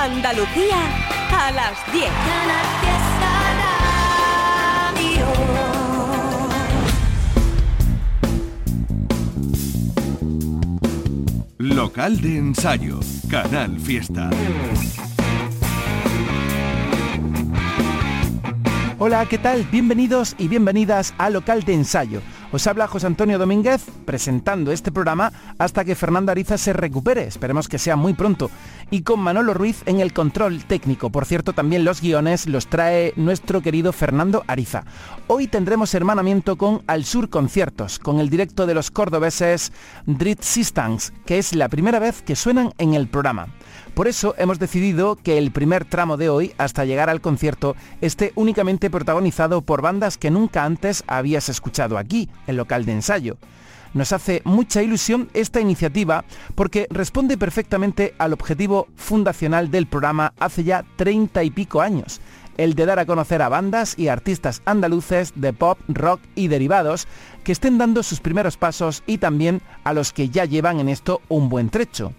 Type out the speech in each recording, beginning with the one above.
Andalucía a las 10. Local de ensayo, Canal Fiesta. Hola, ¿qué tal? Bienvenidos y bienvenidas a Local de Ensayo. Os habla José Antonio Domínguez presentando este programa hasta que Fernando Ariza se recupere, esperemos que sea muy pronto, y con Manolo Ruiz en el control técnico. Por cierto, también los guiones los trae nuestro querido Fernando Ariza. Hoy tendremos hermanamiento con Al Sur Conciertos, con el directo de los cordobeses Drit Sistans, que es la primera vez que suenan en el programa. Por eso hemos decidido que el primer tramo de hoy, hasta llegar al concierto, esté únicamente protagonizado por bandas que nunca antes habías escuchado aquí, en local de ensayo. Nos hace mucha ilusión esta iniciativa porque responde perfectamente al objetivo fundacional del programa hace ya treinta y pico años, el de dar a conocer a bandas y artistas andaluces de pop, rock y derivados que estén dando sus primeros pasos y también a los que ya llevan en esto un buen trecho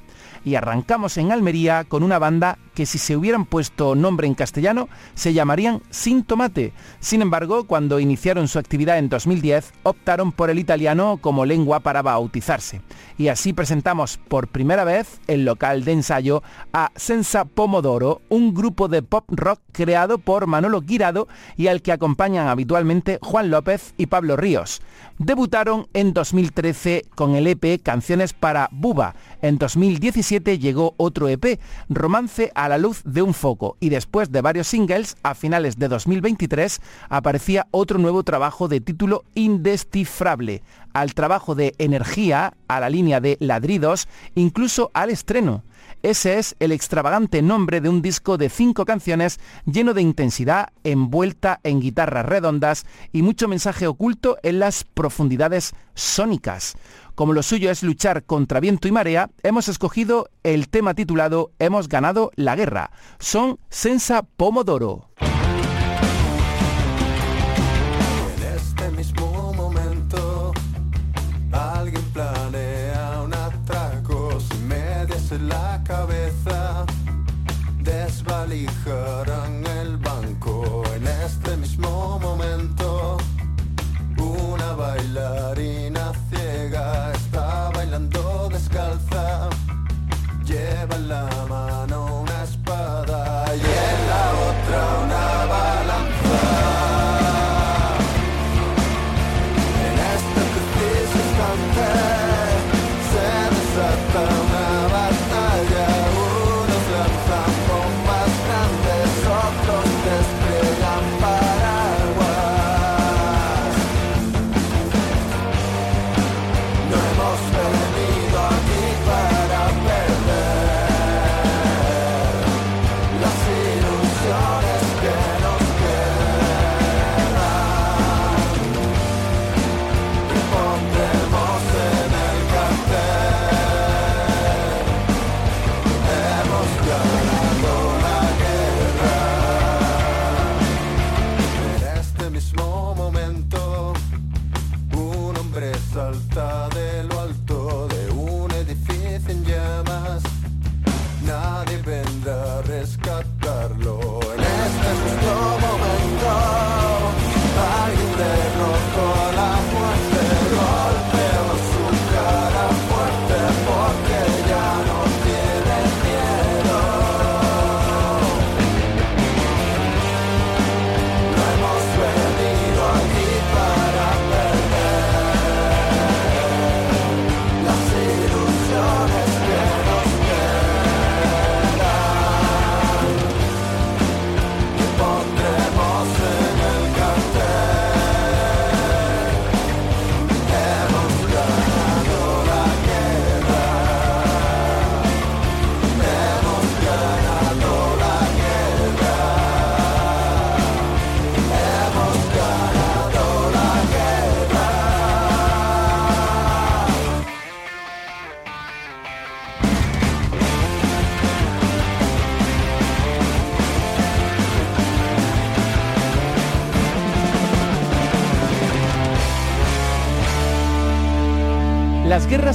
y arrancamos en Almería con una banda que si se hubieran puesto nombre en castellano se llamarían Sin Tomate. Sin embargo, cuando iniciaron su actividad en 2010, optaron por el italiano como lengua para bautizarse. Y así presentamos por primera vez el local de ensayo a Senza Pomodoro, un grupo de pop rock creado por Manolo Guirado y al que acompañan habitualmente Juan López y Pablo Ríos. Debutaron en 2013 con el EP Canciones para Buba. En 2017 llegó otro EP, Romance a la luz de un foco, y después de varios singles, a finales de 2023 aparecía otro nuevo trabajo de título Indescifrable, al trabajo de Energía, a la línea de Ladridos, incluso al estreno. Ese es el extravagante nombre de un disco de cinco canciones lleno de intensidad, envuelta en guitarras redondas y mucho mensaje oculto en las profundidades sónicas. Como lo suyo es luchar contra viento y marea, hemos escogido el tema titulado Hemos ganado la guerra. Son Sensa Pomodoro. Las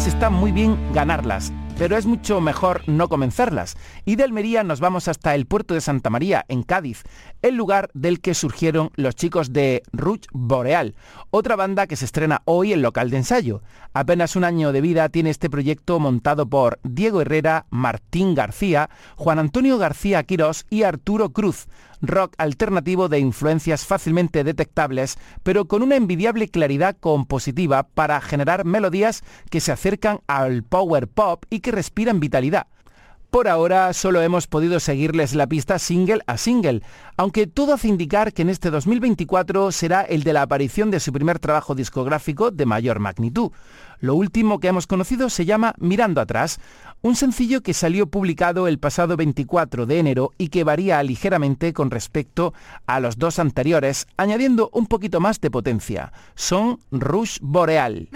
están muy bien ganarlas, pero es mucho mejor no comenzarlas. Y de Almería nos vamos hasta el puerto de Santa María, en Cádiz, el lugar del que surgieron los chicos de Rouge Boreal, otra banda que se estrena hoy en local de ensayo. Apenas un año de vida tiene este proyecto montado por Diego Herrera, Martín García, Juan Antonio García Quirós y Arturo Cruz rock alternativo de influencias fácilmente detectables, pero con una envidiable claridad compositiva para generar melodías que se acercan al power pop y que respiran vitalidad. Por ahora solo hemos podido seguirles la pista single a single, aunque todo hace indicar que en este 2024 será el de la aparición de su primer trabajo discográfico de mayor magnitud. Lo último que hemos conocido se llama Mirando atrás, un sencillo que salió publicado el pasado 24 de enero y que varía ligeramente con respecto a los dos anteriores, añadiendo un poquito más de potencia. Son Rush Boreal.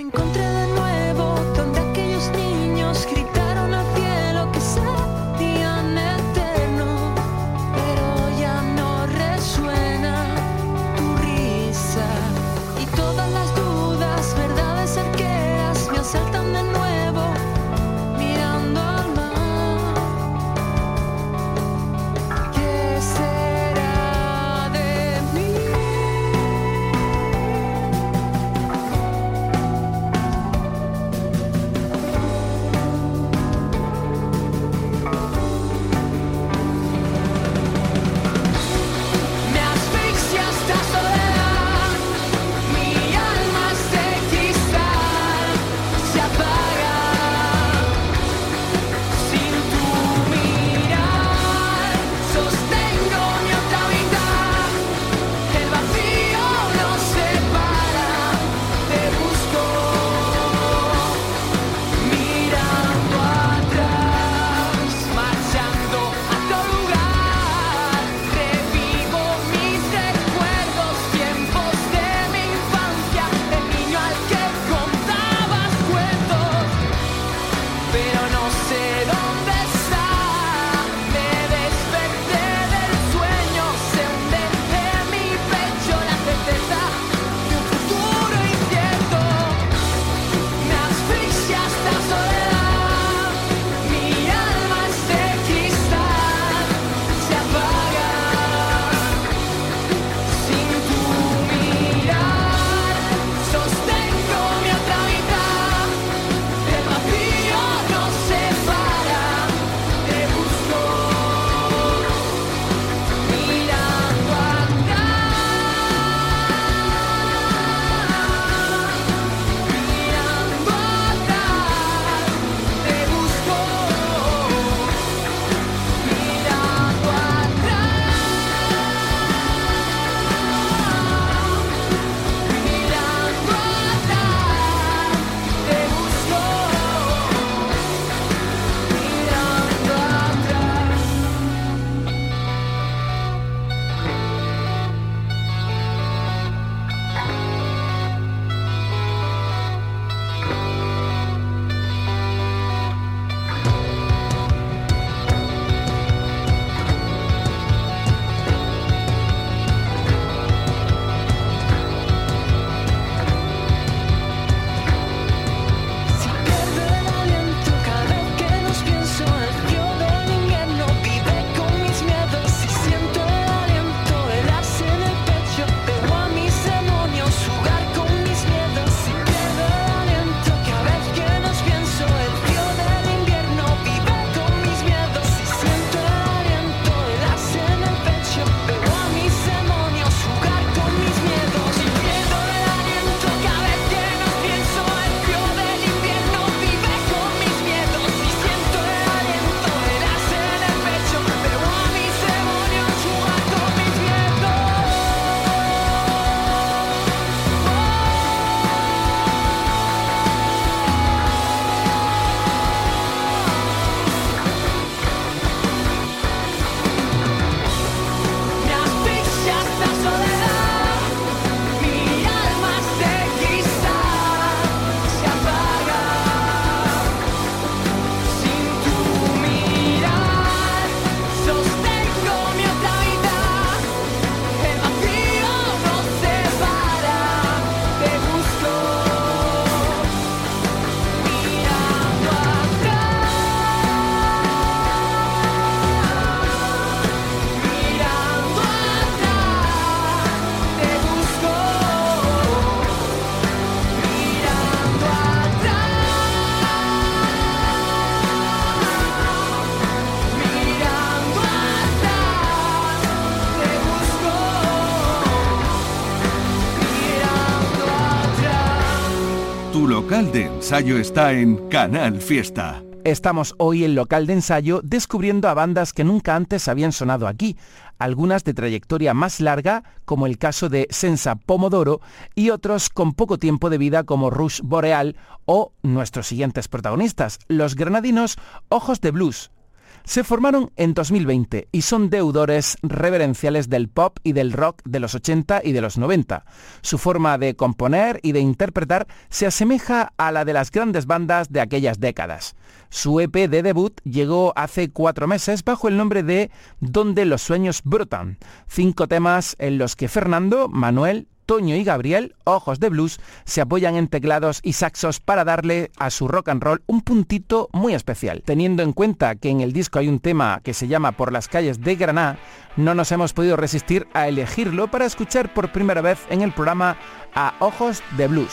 Ensayo está en Canal Fiesta. Estamos hoy en local de ensayo descubriendo a bandas que nunca antes habían sonado aquí, algunas de trayectoria más larga, como el caso de Sensa Pomodoro, y otros con poco tiempo de vida como Rush Boreal o nuestros siguientes protagonistas, los granadinos Ojos de Blues, se formaron en 2020 y son deudores reverenciales del pop y del rock de los 80 y de los 90. Su forma de componer y de interpretar se asemeja a la de las grandes bandas de aquellas décadas. Su EP de debut llegó hace cuatro meses bajo el nombre de Donde los sueños brotan, cinco temas en los que Fernando, Manuel, Toño y Gabriel, Ojos de Blues, se apoyan en teclados y saxos para darle a su rock and roll un puntito muy especial. Teniendo en cuenta que en el disco hay un tema que se llama Por las calles de Granada, no nos hemos podido resistir a elegirlo para escuchar por primera vez en el programa a Ojos de Blues.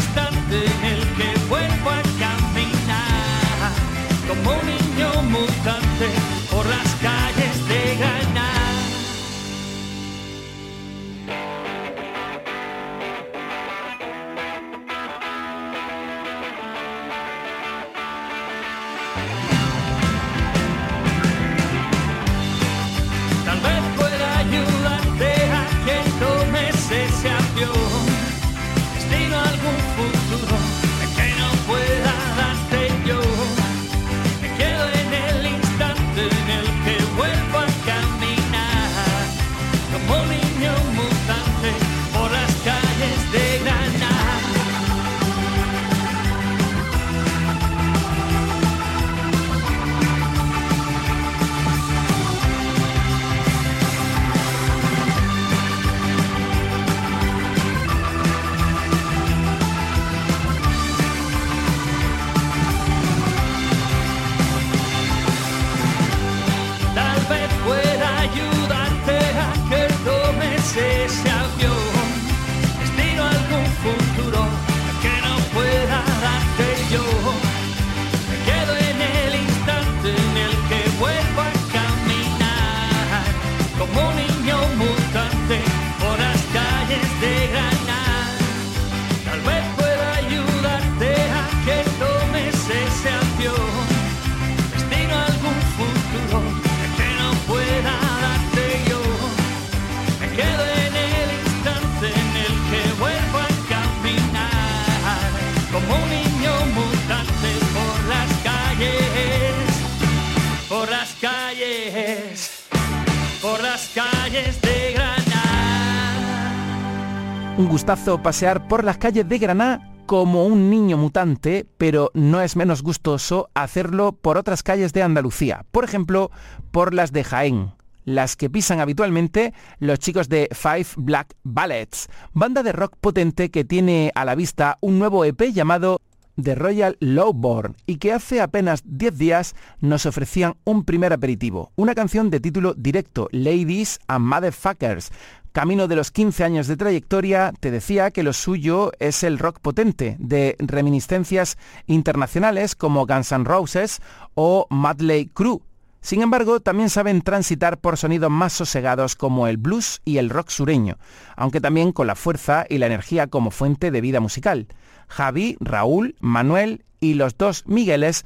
pasear por las calles de Granada como un niño mutante, pero no es menos gustoso hacerlo por otras calles de Andalucía, por ejemplo, por las de Jaén, las que pisan habitualmente los chicos de Five Black Ballets, banda de rock potente que tiene a la vista un nuevo EP llamado The Royal Lowborn y que hace apenas 10 días nos ofrecían un primer aperitivo, una canción de título directo, Ladies and Motherfuckers, Camino de los 15 años de trayectoria, te decía que lo suyo es el rock potente, de reminiscencias internacionales como Guns N' Roses o Madley Crew. Sin embargo, también saben transitar por sonidos más sosegados como el blues y el rock sureño, aunque también con la fuerza y la energía como fuente de vida musical. Javi, Raúl, Manuel y los dos Migueles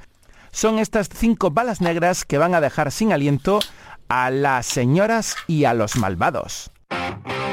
son estas cinco balas negras que van a dejar sin aliento a las señoras y a los malvados. Thank you.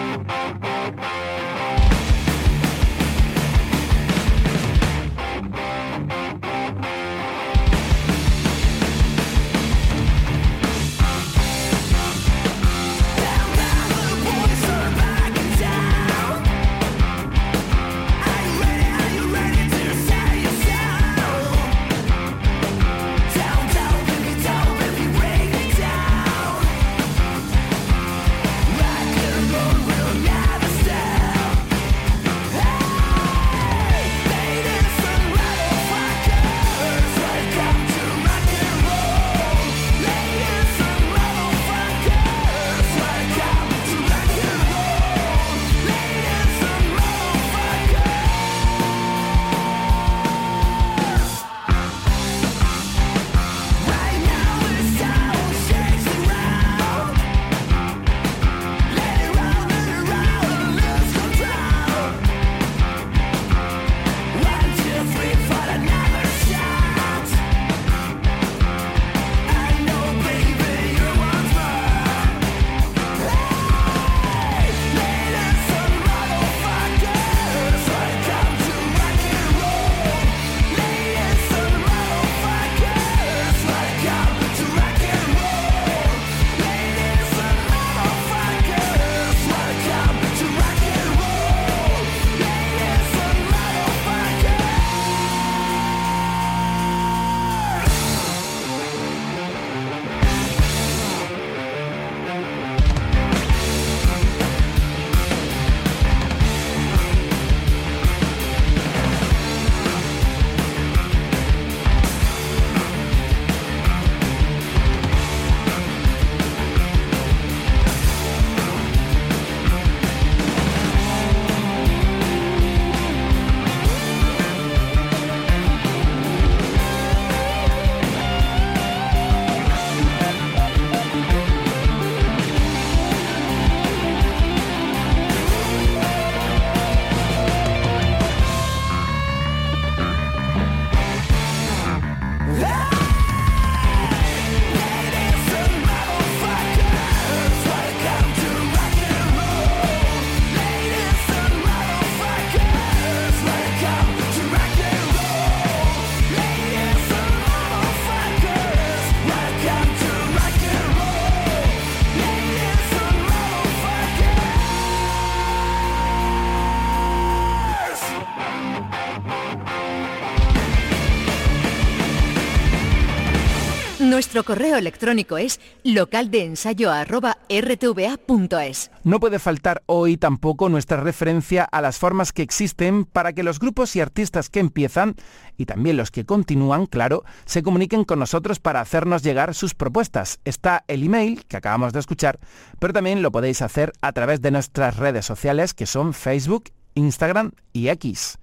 Nuestro correo electrónico es localdeensayo.rtva.es. No puede faltar hoy tampoco nuestra referencia a las formas que existen para que los grupos y artistas que empiezan, y también los que continúan, claro, se comuniquen con nosotros para hacernos llegar sus propuestas. Está el email que acabamos de escuchar, pero también lo podéis hacer a través de nuestras redes sociales que son Facebook, Instagram y X.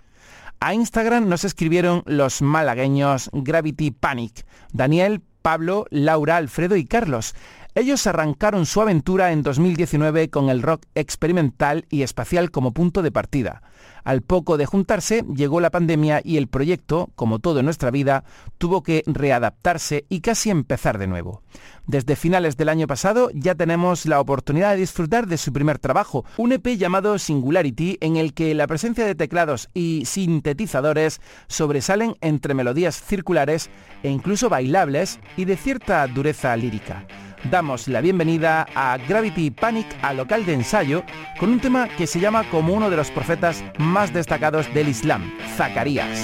A Instagram nos escribieron los malagueños Gravity Panic, Daniel Pablo, Laura, Alfredo y Carlos. Ellos arrancaron su aventura en 2019 con el rock experimental y espacial como punto de partida. Al poco de juntarse llegó la pandemia y el proyecto, como todo en nuestra vida, tuvo que readaptarse y casi empezar de nuevo. Desde finales del año pasado ya tenemos la oportunidad de disfrutar de su primer trabajo, un EP llamado Singularity en el que la presencia de teclados y sintetizadores sobresalen entre melodías circulares e incluso bailables y de cierta dureza lírica. Damos la bienvenida a Gravity Panic al local de ensayo con un tema que se llama como uno de los profetas más destacados del Islam, Zacarías.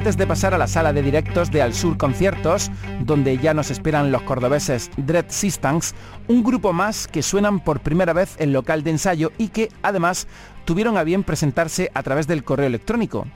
Antes de pasar a la sala de directos de Al Sur Conciertos, donde ya nos esperan los cordobeses Dread Systems, un grupo más que suenan por primera vez en local de ensayo y que además tuvieron a bien presentarse a través del correo electrónico.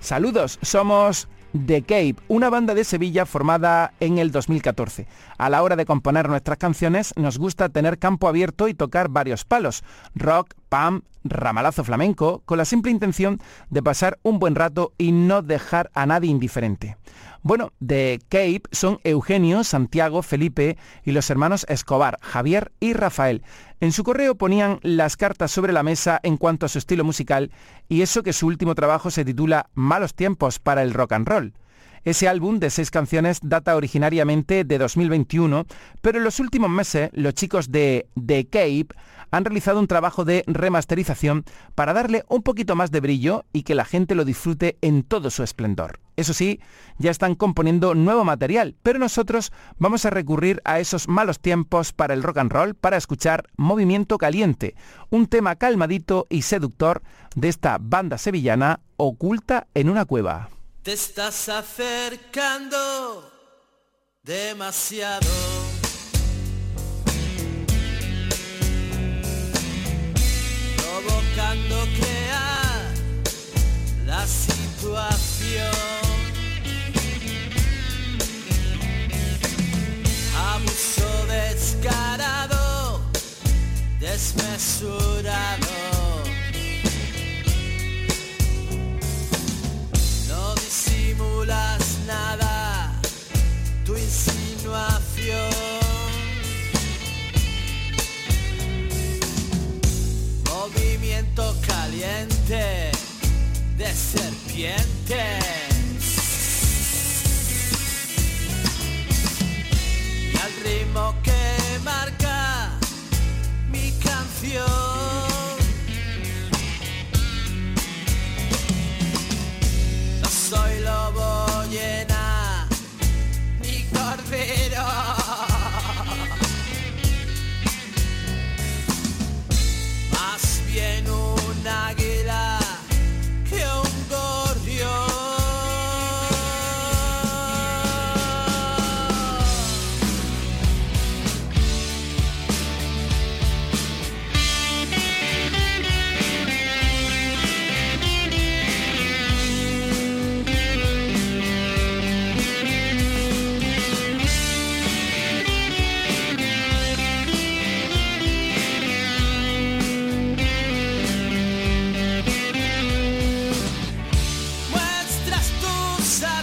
Saludos, somos The Cape, una banda de Sevilla formada en el 2014. A la hora de componer nuestras canciones nos gusta tener campo abierto y tocar varios palos, rock, pam, ramalazo flamenco, con la simple intención de pasar un buen rato y no dejar a nadie indiferente. Bueno, de Cape son Eugenio, Santiago, Felipe y los hermanos Escobar, Javier y Rafael. En su correo ponían las cartas sobre la mesa en cuanto a su estilo musical y eso que su último trabajo se titula Malos tiempos para el rock and roll. Ese álbum de seis canciones data originariamente de 2021, pero en los últimos meses los chicos de The Cape han realizado un trabajo de remasterización para darle un poquito más de brillo y que la gente lo disfrute en todo su esplendor. Eso sí, ya están componiendo nuevo material, pero nosotros vamos a recurrir a esos malos tiempos para el rock and roll para escuchar Movimiento Caliente, un tema calmadito y seductor de esta banda sevillana oculta en una cueva. Te estás acercando demasiado. Provocando crear la situación. abuso descarado, desmesurado. Disimulas nada, tu insinuación. Movimiento caliente de serpiente. ritmo que marca mi camino. outside.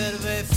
verde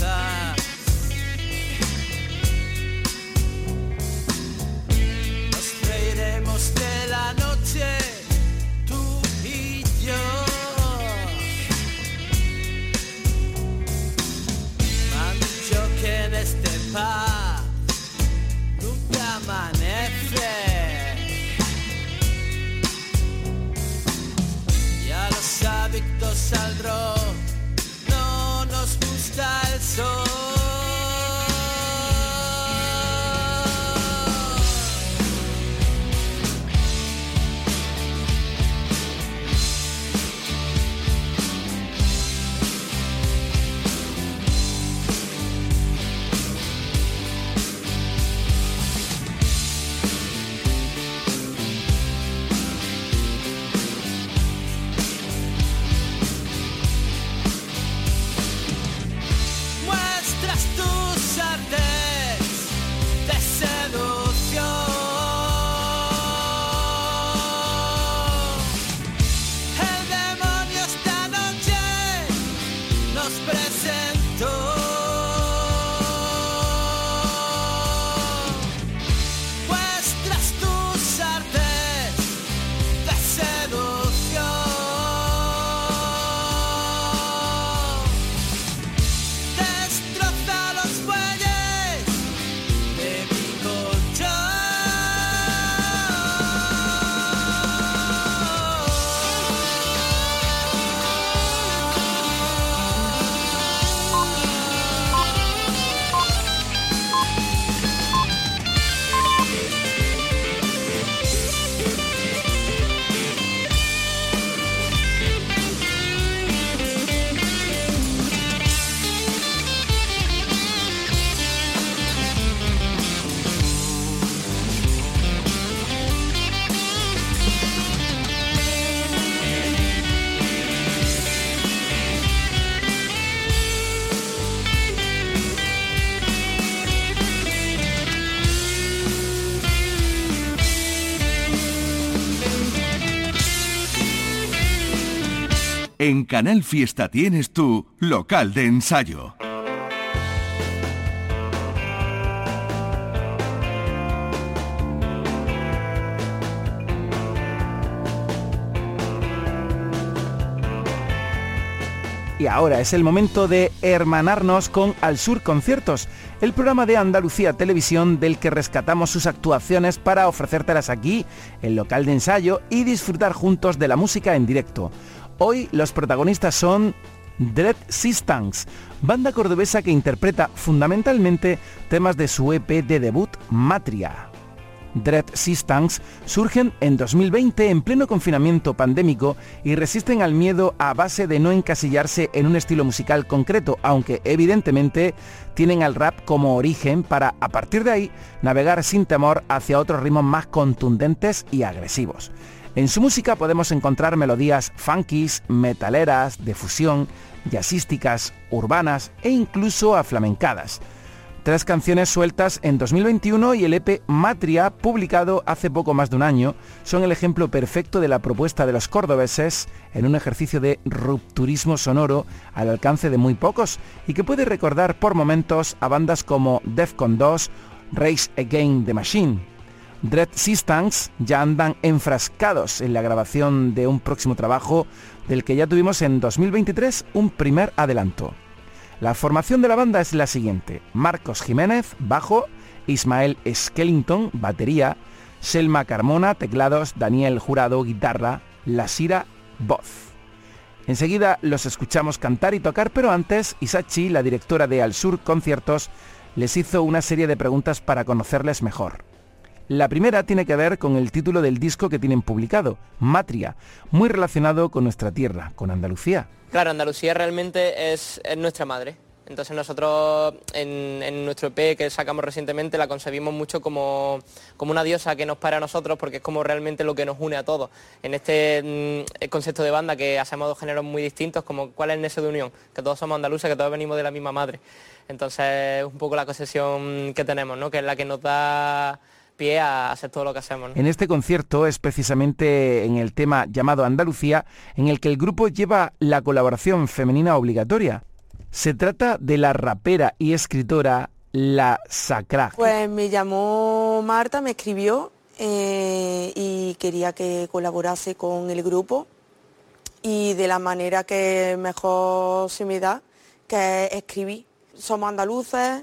En Canal Fiesta tienes tu local de ensayo. Y ahora es el momento de hermanarnos con Al Sur Conciertos, el programa de Andalucía Televisión del que rescatamos sus actuaciones para ofrecértelas aquí, en local de ensayo, y disfrutar juntos de la música en directo. Hoy los protagonistas son Dread Systems, banda cordobesa que interpreta fundamentalmente temas de su EP de debut Matria. Dread Systems surgen en 2020 en pleno confinamiento pandémico y resisten al miedo a base de no encasillarse en un estilo musical concreto, aunque evidentemente tienen al rap como origen para, a partir de ahí, navegar sin temor hacia otros ritmos más contundentes y agresivos. En su música podemos encontrar melodías funkies, metaleras, de fusión, jazzísticas, urbanas e incluso aflamencadas. Tres canciones sueltas en 2021 y el EP Matria, publicado hace poco más de un año, son el ejemplo perfecto de la propuesta de los cordobeses en un ejercicio de rupturismo sonoro al alcance de muy pocos y que puede recordar por momentos a bandas como Defcon 2, Race Again the Machine. Dread Systems ya andan enfrascados en la grabación de un próximo trabajo del que ya tuvimos en 2023 un primer adelanto. La formación de la banda es la siguiente. Marcos Jiménez, bajo, Ismael Skellington, batería, Selma Carmona, teclados, Daniel Jurado, guitarra, Lasira, voz. Enseguida los escuchamos cantar y tocar, pero antes Isachi, la directora de Al Sur Conciertos, les hizo una serie de preguntas para conocerles mejor. La primera tiene que ver con el título del disco que tienen publicado, Matria, muy relacionado con nuestra tierra, con Andalucía. Claro, Andalucía realmente es, es nuestra madre. Entonces nosotros en, nuestro EP que sacamos recientemente la concebimos mucho como, como, una diosa que nos para a nosotros porque es como realmente lo que nos une a todos. En este mm, concepto de banda que hacemos dos géneros muy distintos, como cuál es el nexo de unión, que todos somos andaluces, que todos venimos de la misma madre. Entonces es un poco la concepción que tenemos, ¿no? que es la que nos da pie a hacer todo lo que hacemos. ¿no? En este concierto es precisamente en el tema llamado Andalucía en el que el grupo lleva la colaboración femenina obligatoria. Se trata de la rapera y escritora La Sacra. Pues me llamó Marta, me escribió eh, y quería que colaborase con el grupo y de la manera que mejor se me da, que escribí. Somos andaluces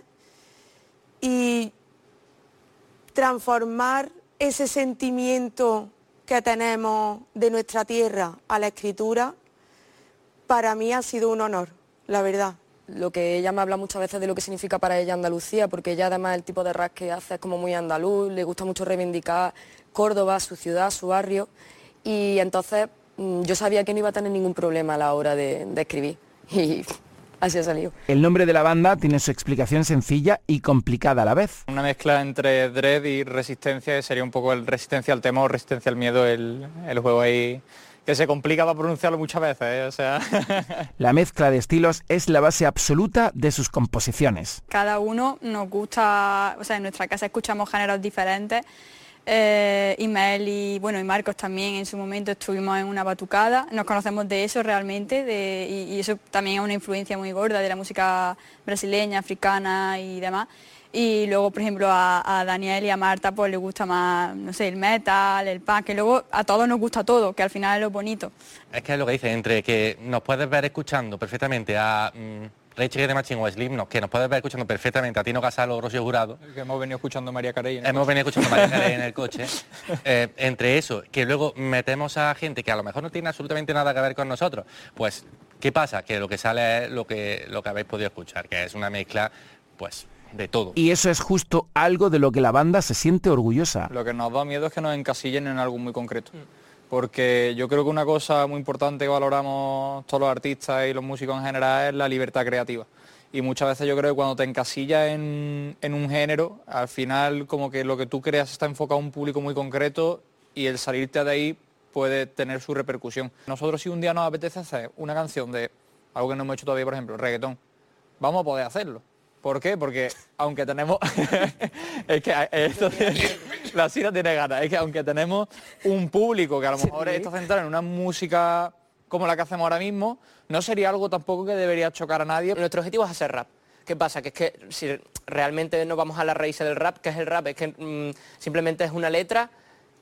y transformar ese sentimiento que tenemos de nuestra tierra a la escritura, para mí ha sido un honor, la verdad. Lo que ella me habla muchas veces de lo que significa para ella Andalucía, porque ella además el tipo de rap que hace es como muy andaluz, le gusta mucho reivindicar Córdoba, su ciudad, su barrio, y entonces mm, yo sabía que no iba a tener ningún problema a la hora de, escribir. así ha salido. El nombre de la banda tiene su explicación sencilla y complicada a la vez. Una mezcla entre dread y resistencia, sería un poco el resistencia al temor, resistencia al miedo, el, el juego ahí que se complica para pronunciarlo muchas veces, ¿eh? o sea... La mezcla de estilos es la base absoluta de sus composiciones. Cada uno nos gusta, o sea, en nuestra casa escuchamos géneros diferentes. Eh, Ismael y bueno y Marcos también en su momento estuvimos en una batucada, nos conocemos de eso realmente y eso también es una influencia muy gorda de la música brasileña, africana y demás. Y luego, por ejemplo, a, a Daniel y a Marta pues les gusta más, no sé, el metal, el punk, que luego a todos nos gusta todo, que al final es lo bonito. Es que es lo que dice, entre que nos puedes ver escuchando perfectamente a mm, Against the Machine o Slipknot, que nos puedes ver escuchando perfectamente a Tino Casalo o Rocío Jurado, que hemos venido escuchando a María Carey. en el hemos coche. venido escuchando a María Carey en el coche, eh, entre eso, que luego metemos a gente que a lo mejor no tiene absolutamente nada que ver con nosotros, pues, ¿qué pasa? Que lo que sale es lo que, lo que habéis podido escuchar, que es una mezcla, pues, de todo. Y eso es justo algo de lo que la banda se siente orgullosa. Lo que nos da miedo es que nos encasillen en algo muy concreto. Porque yo creo que una cosa muy importante que valoramos todos los artistas y los músicos en general es la libertad creativa. Y muchas veces yo creo que cuando te encasillas en, un género, al final como que lo que tú creas está enfocado a un público muy concreto y el salirte de ahí puede tener su repercusión. Nosotros si un día nos apetece hacer una canción de algo que no hemos hecho todavía, por ejemplo, reggaetón, vamos a poder hacerlo. ¿Por qué? Porque aunque tenemos... es que esto tiene- la Sira tiene ganas. Es que aunque tenemos un público que a lo mejor está centrado en una música como la que hacemos ahora mismo, no sería algo tampoco que debería chocar a nadie. Nuestro objetivo es hacer rap. ¿Qué pasa? Que es que si realmente nos vamos a la raíz del rap, ¿qué es el rap? Es que mm, simplemente es una letra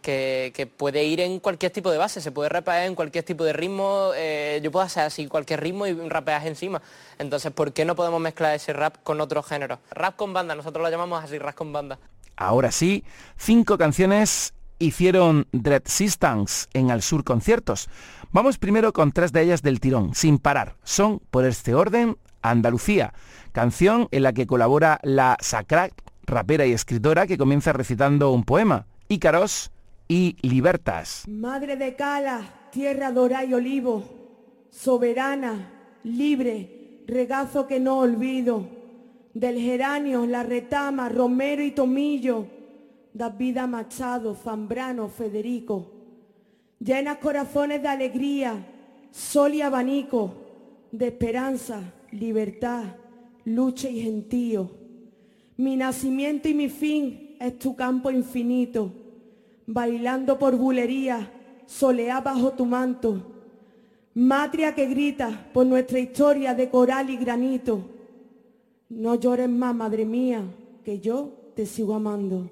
que, puede ir en cualquier tipo de base, se puede rapear en cualquier tipo de ritmo, eh, yo puedo hacer así cualquier ritmo y rapeas encima. Entonces, ¿por qué no podemos mezclar ese rap con otros géneros? Rap con banda, nosotros lo llamamos así, rap con banda. Ahora sí, cinco canciones hicieron Dread Systems en Al Sur Conciertos. Vamos primero con tres de ellas del tirón, sin parar. Son, por este orden, Andalucía, canción en la que colabora la Sacrac, rapera y escritora, que comienza recitando un poema, Ícaros y Libertas. Madre de Cala, tierra dorada y olivo, soberana, libre, regazo que no olvido, del geranio, la retama, romero y tomillo, David Machado, Zambrano, Federico, llenas corazones de alegría, sol y abanico, de esperanza, libertad, lucha y gentío. Mi nacimiento y mi fin es tu campo infinito bailando por bulería, soleá bajo tu manto. Matria que grita por nuestra historia de coral y granito. No llores más, madre mía, que yo te sigo amando.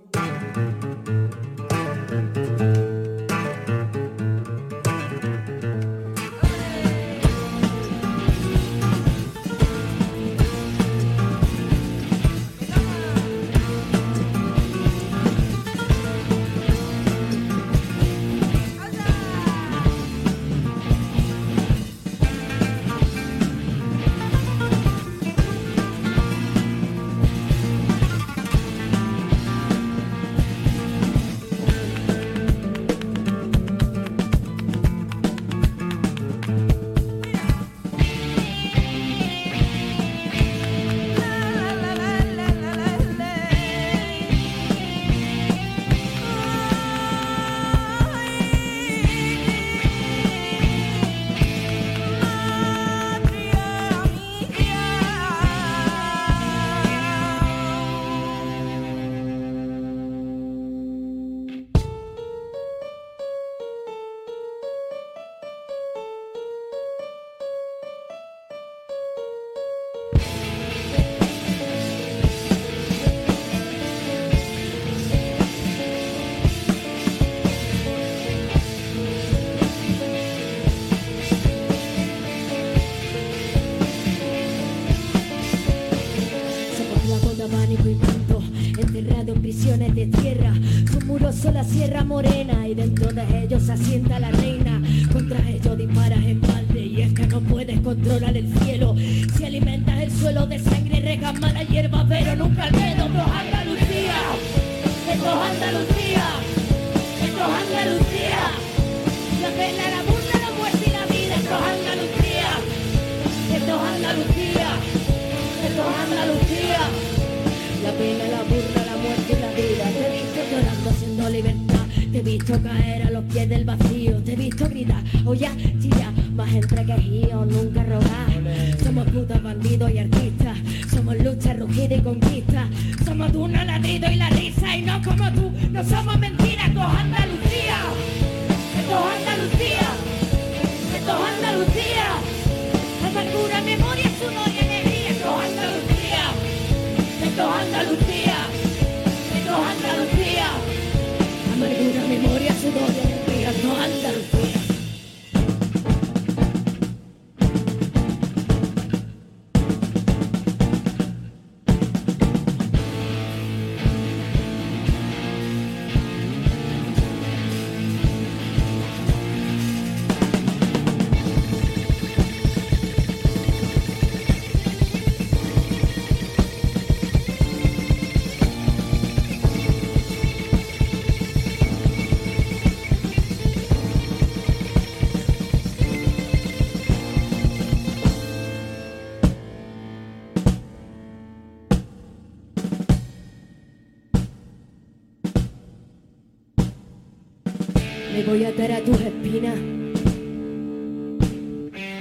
A tus espinas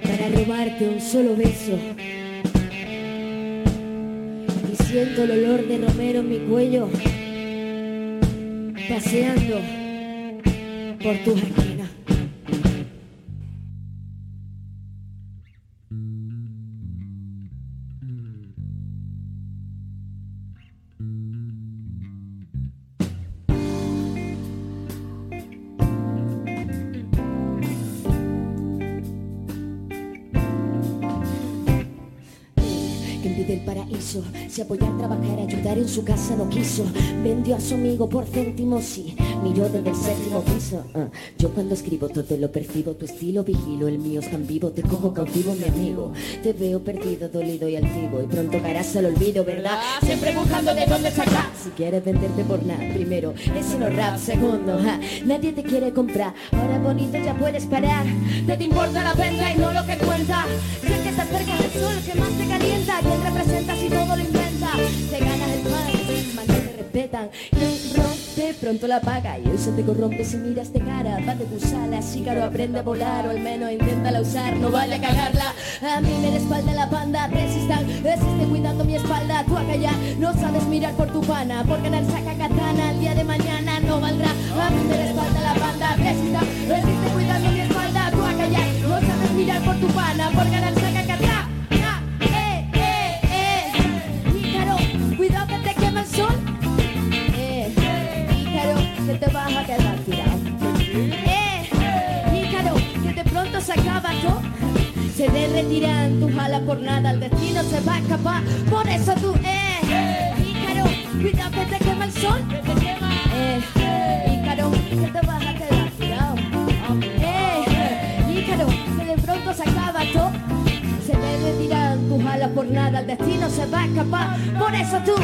para robarte un solo beso. Y siento el olor de romero en mi cuello, paseando por tus esquinas. Trabajar, ayudar en su casa no quiso. Vendió a su amigo por céntimos, sí. Miró desde el séptimo piso. Ah, Yo cuando escribo todo lo percibo, tu estilo vigilo, el mío es tan vivo. Te cojo cautivo, mi amigo. Te veo perdido, dolido y altivo. Y pronto caerás al olvido, ¿verdad? Siempre buscando de dónde sacar. Si quieres venderte por nada, primero, ese no rap, segundo, nadie te quiere comprar. Ahora bonito ya puedes parar. No te importa la venta y no lo que cuenta. Si es que te acercas al sol que más te calienta, ¿quién representa si todo lo inventa? Te ganas el pan, más no te respetan. Pronto la paga y hoy se te corrompe si miras de cara. Va de tus alas, caro aprende a volar o al menos inténtala usar, no vale a cagarla. A mí me respalda la panda, resistan, resiste cuidando mi espalda. Tú acá ya no sabes mirar por tu pana, por ganar saca katana, el día de mañana no valdrá. A mí me respalda la panda, resistan, resiste cuidando mi espalda. Tú acá ya no sabes mirar por tu pana, por ganar Eh, que de pronto se acaba todo. Se derretirán tus alas por nada, el destino se va a escapar. Por eso tú, eh, Ícaro, cuidado que te quema el sol. Eh, que te vas a quedar tirado. Eh, que de pronto se acaba todo. Se derretirán tus alas por nada, el destino se va a escapar. Por eso tú.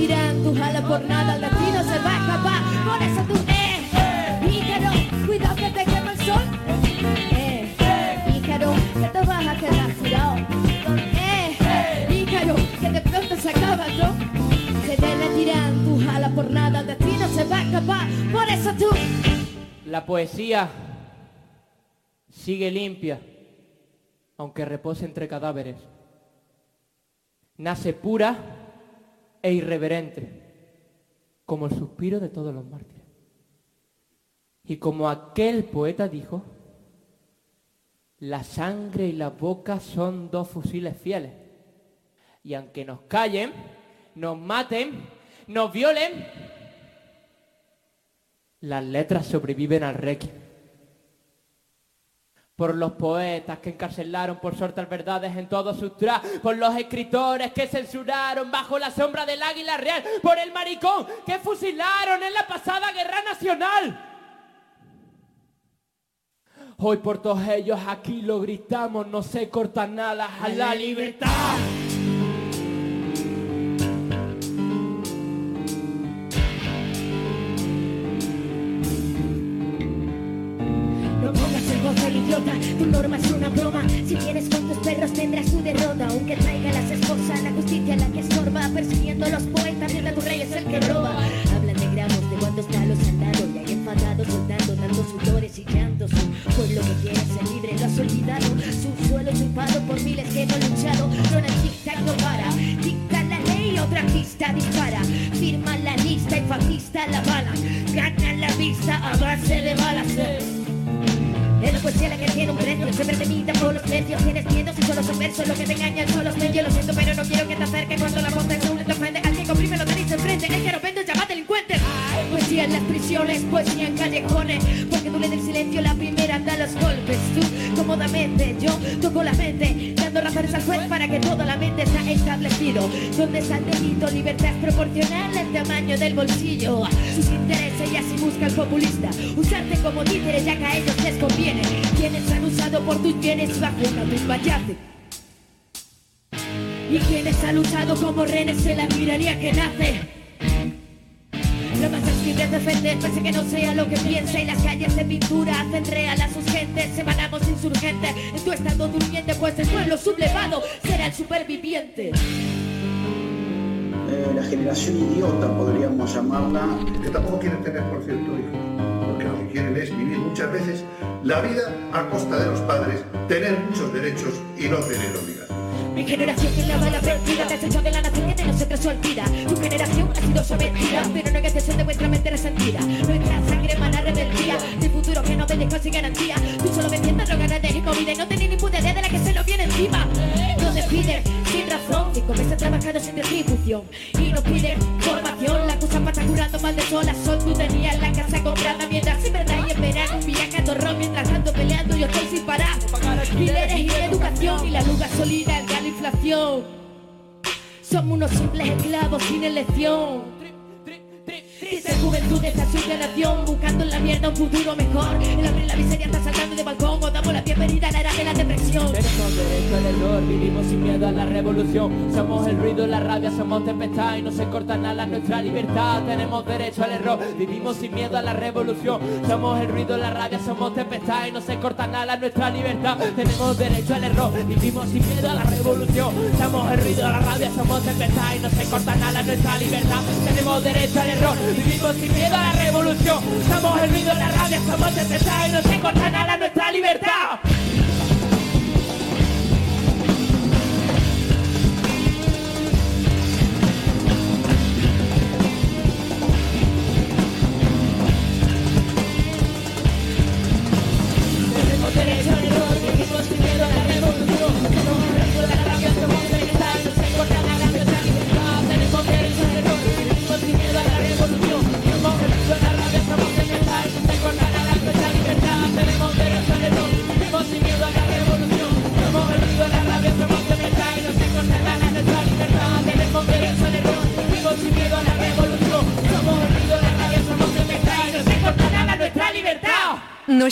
dirán, tú jala por nada, el destino se va a acabar. Por eso tú, eh, eh, Ícaro, cuidado que te quema el sol. Eh, eh, Ícaro, que te vas a quedar tirado. Eh, eh, Ícaro, que de pronto se acaba, ¿no? Se te la dirán, tú jala por nada, el destino se va a acabar. Por eso tú. La poesía sigue limpia, aunque repose entre cadáveres. Nace pura e irreverente, como el suspiro de todos los mártires. Y como aquel poeta dijo, la sangre y la boca son dos fusiles fieles. Y aunque nos callen, nos maten, nos violen, las letras sobreviven al requiem. Por los poetas que encarcelaron por soltar verdades en todos sus tra, por los escritores que censuraron bajo la sombra del águila real, por el maricón que fusilaron en la pasada guerra nacional. Hoy por todos ellos aquí lo gritamos, no se cortan alas a la libertad. Aunque traiga las esposas, la justicia la que estorba. Persiguiendo a los poetas, mientras tu rey es el que roba. Hablan de gramos, de cuánto está los saldados. Y hay enfadados soltando tantos sudores y llantos. Un pueblo que quiere ser libre, lo has olvidado. Su suelo chupado por miles que no han luchado. Ronald tic no para. Dicta la ley, otra pista dispara. Firma la lista y fascista la bala. Gana la vista a base de balas. La que tiene un precio Siempre te imitan por los precios. Tienes miedo si solo son versos Lo que te engañan son los medios Lo siento pero no quiero que te acerques Cuando la voz En las prisiones Poesía en callejones. Porque tú le del silencio La primera da los golpes. Tú cómodamente Yo toco la mente Dando razones al juez Para que toda la mente está establecido. Donde está el delito Libertad proporcional al tamaño del bolsillo. Sus intereses y así busca el populista. Usarte como títere ya que a ellos les conviene. Quienes han usado por tus bienes bajo una misma yace Y quienes han luchado como renes en la tiraría que nace defender, pese que no sea lo que piensa Y las calles de pintura hacen real a sus gentes Semanamos insurgentes, en tu estado durmiente Pues el pueblo sublevado será el superviviente Eh, la generación idiota podríamos llamarla. Que tampoco quieren tener, por cierto, hijos. Porque lo que quieren es vivir muchas veces la vida a costa de los padres, tener muchos derechos y no tener obligaciones. Mi generación que lava la perdida Desecho de la nación que de nosotros se olvida. Tu generación ha sido sometida Pero no en excepción de vuestra mente resentida. Nuestra sangre emana rebeldía Del futuro que no obedezco sin garantía. Tú solo vendiendo drogas y comida Y no tenés ni puta idea de la que se nos viene encima. Nos despiden sin razón Cinco meses trabajando sin retribución. Y nos piden formación La cosa para estar curando mal de sola Son tú tenías la casa comprada Mientras sin verdad y en verano Un viaje a torrón. Mientras tanto peleando yo estoy sin parar. Alquileres y educación. Y la luz gasolina el inflación. Somos unos simples esclavos sin elección Triste juventud de esta sucia nación Buscando en la mierda un futuro mejor El hambre y la miseria está saltando de balcón Os damos la bienvenida a la era de la depresión Tenemos derecho al error, vivimos sin miedo a la revolución. Somos el ruido, la rabia, somos tempestad y no se cortan alas nuestra libertad. Tenemos derecho al error, vivimos sin miedo a la revolución. Somos el ruido, la rabia, somos tempestad y no se cortan alas nuestra libertad. Tenemos derecho al error, vivimos sin miedo a la revolución. Somos el ruido, la rabia, somos tempestad y no se cortan alas nuestra libertad. Tenemos derecho al error, vivimos sin miedo a la revolución. Somos el ruido, la rabia, somos tempestad y no se cortan alas nuestra libertad.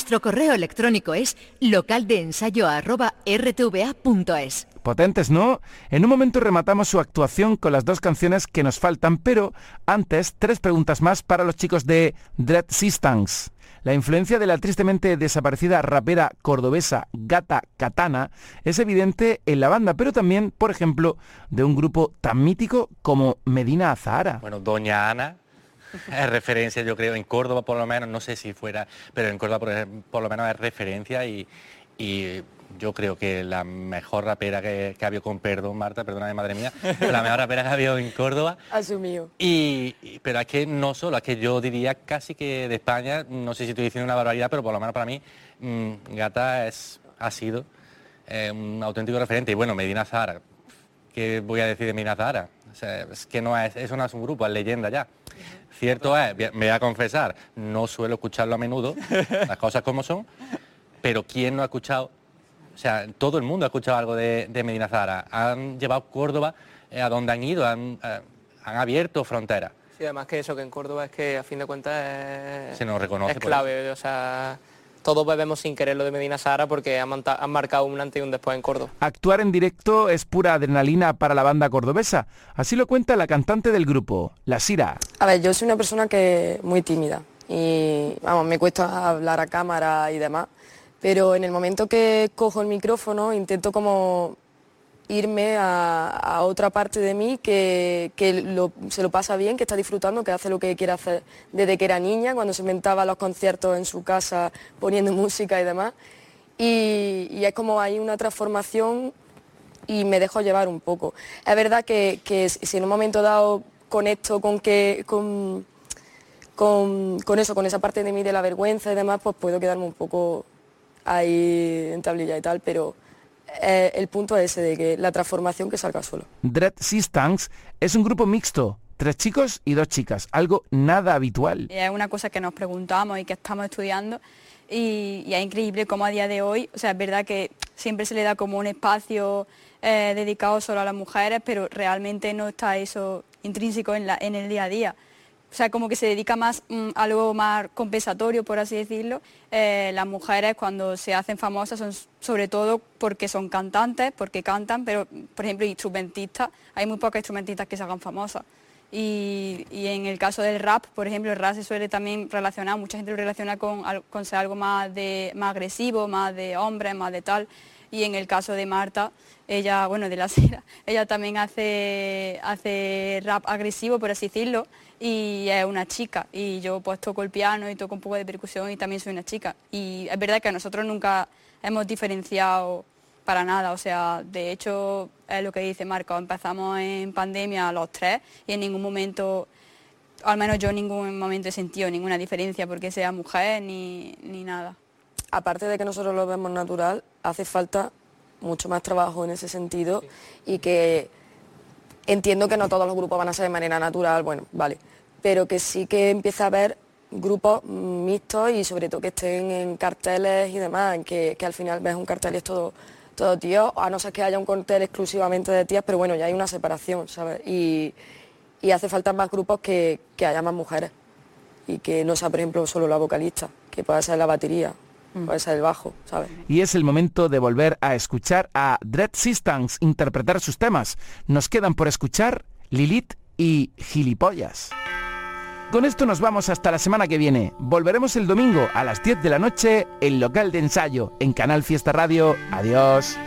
Nuestro correo electrónico es localdeensayo@rtva.es. Potentes, ¿no? En un momento rematamos su actuación con las dos canciones que nos faltan, pero antes tres preguntas más para los chicos de Dread Systems. La influencia de la tristemente desaparecida rapera cordobesa Gata Katana es evidente en la banda, pero también, por ejemplo, de un grupo tan mítico como Medina Azahara. Bueno, Doña Ana, es referencia, yo creo, en Córdoba por lo menos, no sé si fuera, pero en Córdoba por, lo menos es referencia y, y yo creo que la mejor rapera que, que ha habido con perdón, Marta, perdóname madre mía, la mejor rapera que ha habido en Córdoba. Asumido. Y, y- pero es que no solo, es que yo diría casi que de España, no sé si estoy diciendo una barbaridad, pero por lo menos para mí, mm, Gata es, ha sido eh, un auténtico referente. Y bueno, Medina Zara, ¿qué voy a decir de Medina Zara? O sea, es que no es, eso no es un grupo, es leyenda ya. Cierto es, me voy a confesar, no suelo escucharlo a menudo, las cosas como son, pero ¿quién no ha escuchado? O sea, todo el mundo ha escuchado algo de, de Medina Zara. Han llevado Córdoba eh, a donde han ido, han, eh, han abierto fronteras. Sí, además que eso que en Córdoba es que a fin de cuentas es, Se nos reconoce es por clave, o sea, todos bebemos sin querer lo de Medina Sahara porque han, marcado un antes y un después en Córdoba. Actuar en directo es pura adrenalina para la banda cordobesa. Así lo cuenta la cantante del grupo, La Sira. A ver, yo soy una persona que muy tímida y vamos, me cuesta hablar a cámara y demás, pero en el momento que cojo el micrófono intento como irme a, otra parte de mí que, que se lo pasa bien, que está disfrutando, que hace lo que quiere hacer desde que era niña, cuando se inventaba los conciertos en su casa poniendo música y demás. Y, y es como hay una transformación y me dejo llevar un poco. Es verdad que, que si en un momento dado conecto con que con, con, con eso, con esa parte de mí de la vergüenza y demás, pues puedo quedarme un poco ahí en tablilla y tal, pero eh, el punto es ese de que la transformación que salga solo. Dread Systems es un grupo mixto, tres chicos y dos chicas, algo nada habitual. Y Es una cosa que nos preguntamos y que estamos estudiando y, y es increíble cómo a día de hoy, o sea, es verdad que siempre se le da como un espacio eh, dedicado solo a las mujeres, pero realmente no está eso intrínseco en, la- en el día a día. O sea, como que se dedica más mm, a algo más compensatorio, por así decirlo. Eh, las mujeres cuando se hacen famosas son sobre todo porque son cantantes, porque cantan, pero por ejemplo instrumentistas, hay muy pocas instrumentistas que se hagan famosas. Y, en el caso del rap, por ejemplo, el rap se suele también relacionar, mucha gente lo relaciona con, con ser algo más, de, más agresivo, más de hombres, más de tal. Y en el caso de Marta, ella, bueno, de la Sera, ella también hace, hace rap agresivo, por así decirlo, y es una chica. Y yo pues toco el piano y toco un poco de percusión y también soy una chica. Y es verdad que nosotros nunca hemos diferenciado para nada, o sea, de hecho es lo que dice Marco, empezamos en pandemia los tres y en ningún momento, al menos yo en ningún momento he sentido ninguna diferencia porque sea mujer ni, ni nada. Aparte de que nosotros lo vemos natural, hace falta mucho más trabajo en ese sentido y que entiendo que no todos los grupos van a ser de manera natural, bueno, vale, pero que sí que empieza a haber grupos mixtos y sobre todo que estén en carteles y demás, en que, que al final ves un cartel y es todo, todo tío, a no ser que haya un cartel exclusivamente de tías, pero bueno, ya hay una separación, ¿sabes? Y, y hace falta más grupos que, que haya más mujeres y que no sea, por ejemplo, solo la vocalista, que pueda ser la batería, el bajo, ¿sabes? Y es el momento de volver a escuchar a Dread Systems interpretar sus temas. Nos quedan por escuchar Lilith y Gilipollas. Con esto nos vamos hasta la semana que viene. Volveremos el domingo a las 10 de la noche en local de ensayo en Canal Fiesta Radio. Adiós.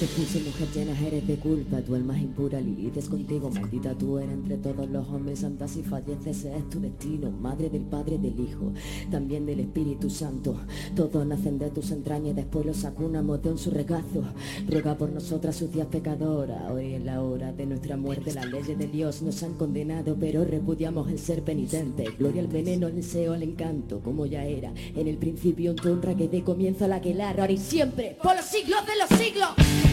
Te puse mujer llena, eres de culpa, tú el más impura, Lilith es contigo, maldita tú. Eres entre todos los hombres santas y falleces, es tu destino, madre del Padre del Hijo, también del Espíritu Santo, todos nacen de tus entrañas y después los acunamos de un su regazo, ruega por nosotras sucias pecadoras, hoy es la hora de nuestra muerte, las leyes de Dios nos han condenado, pero repudiamos el ser penitente, gloria al veneno, al deseo, al encanto, como ya era, en el principio en tu honra que de comienzo a la que la ahora y siempre, por los siglos de los siglos.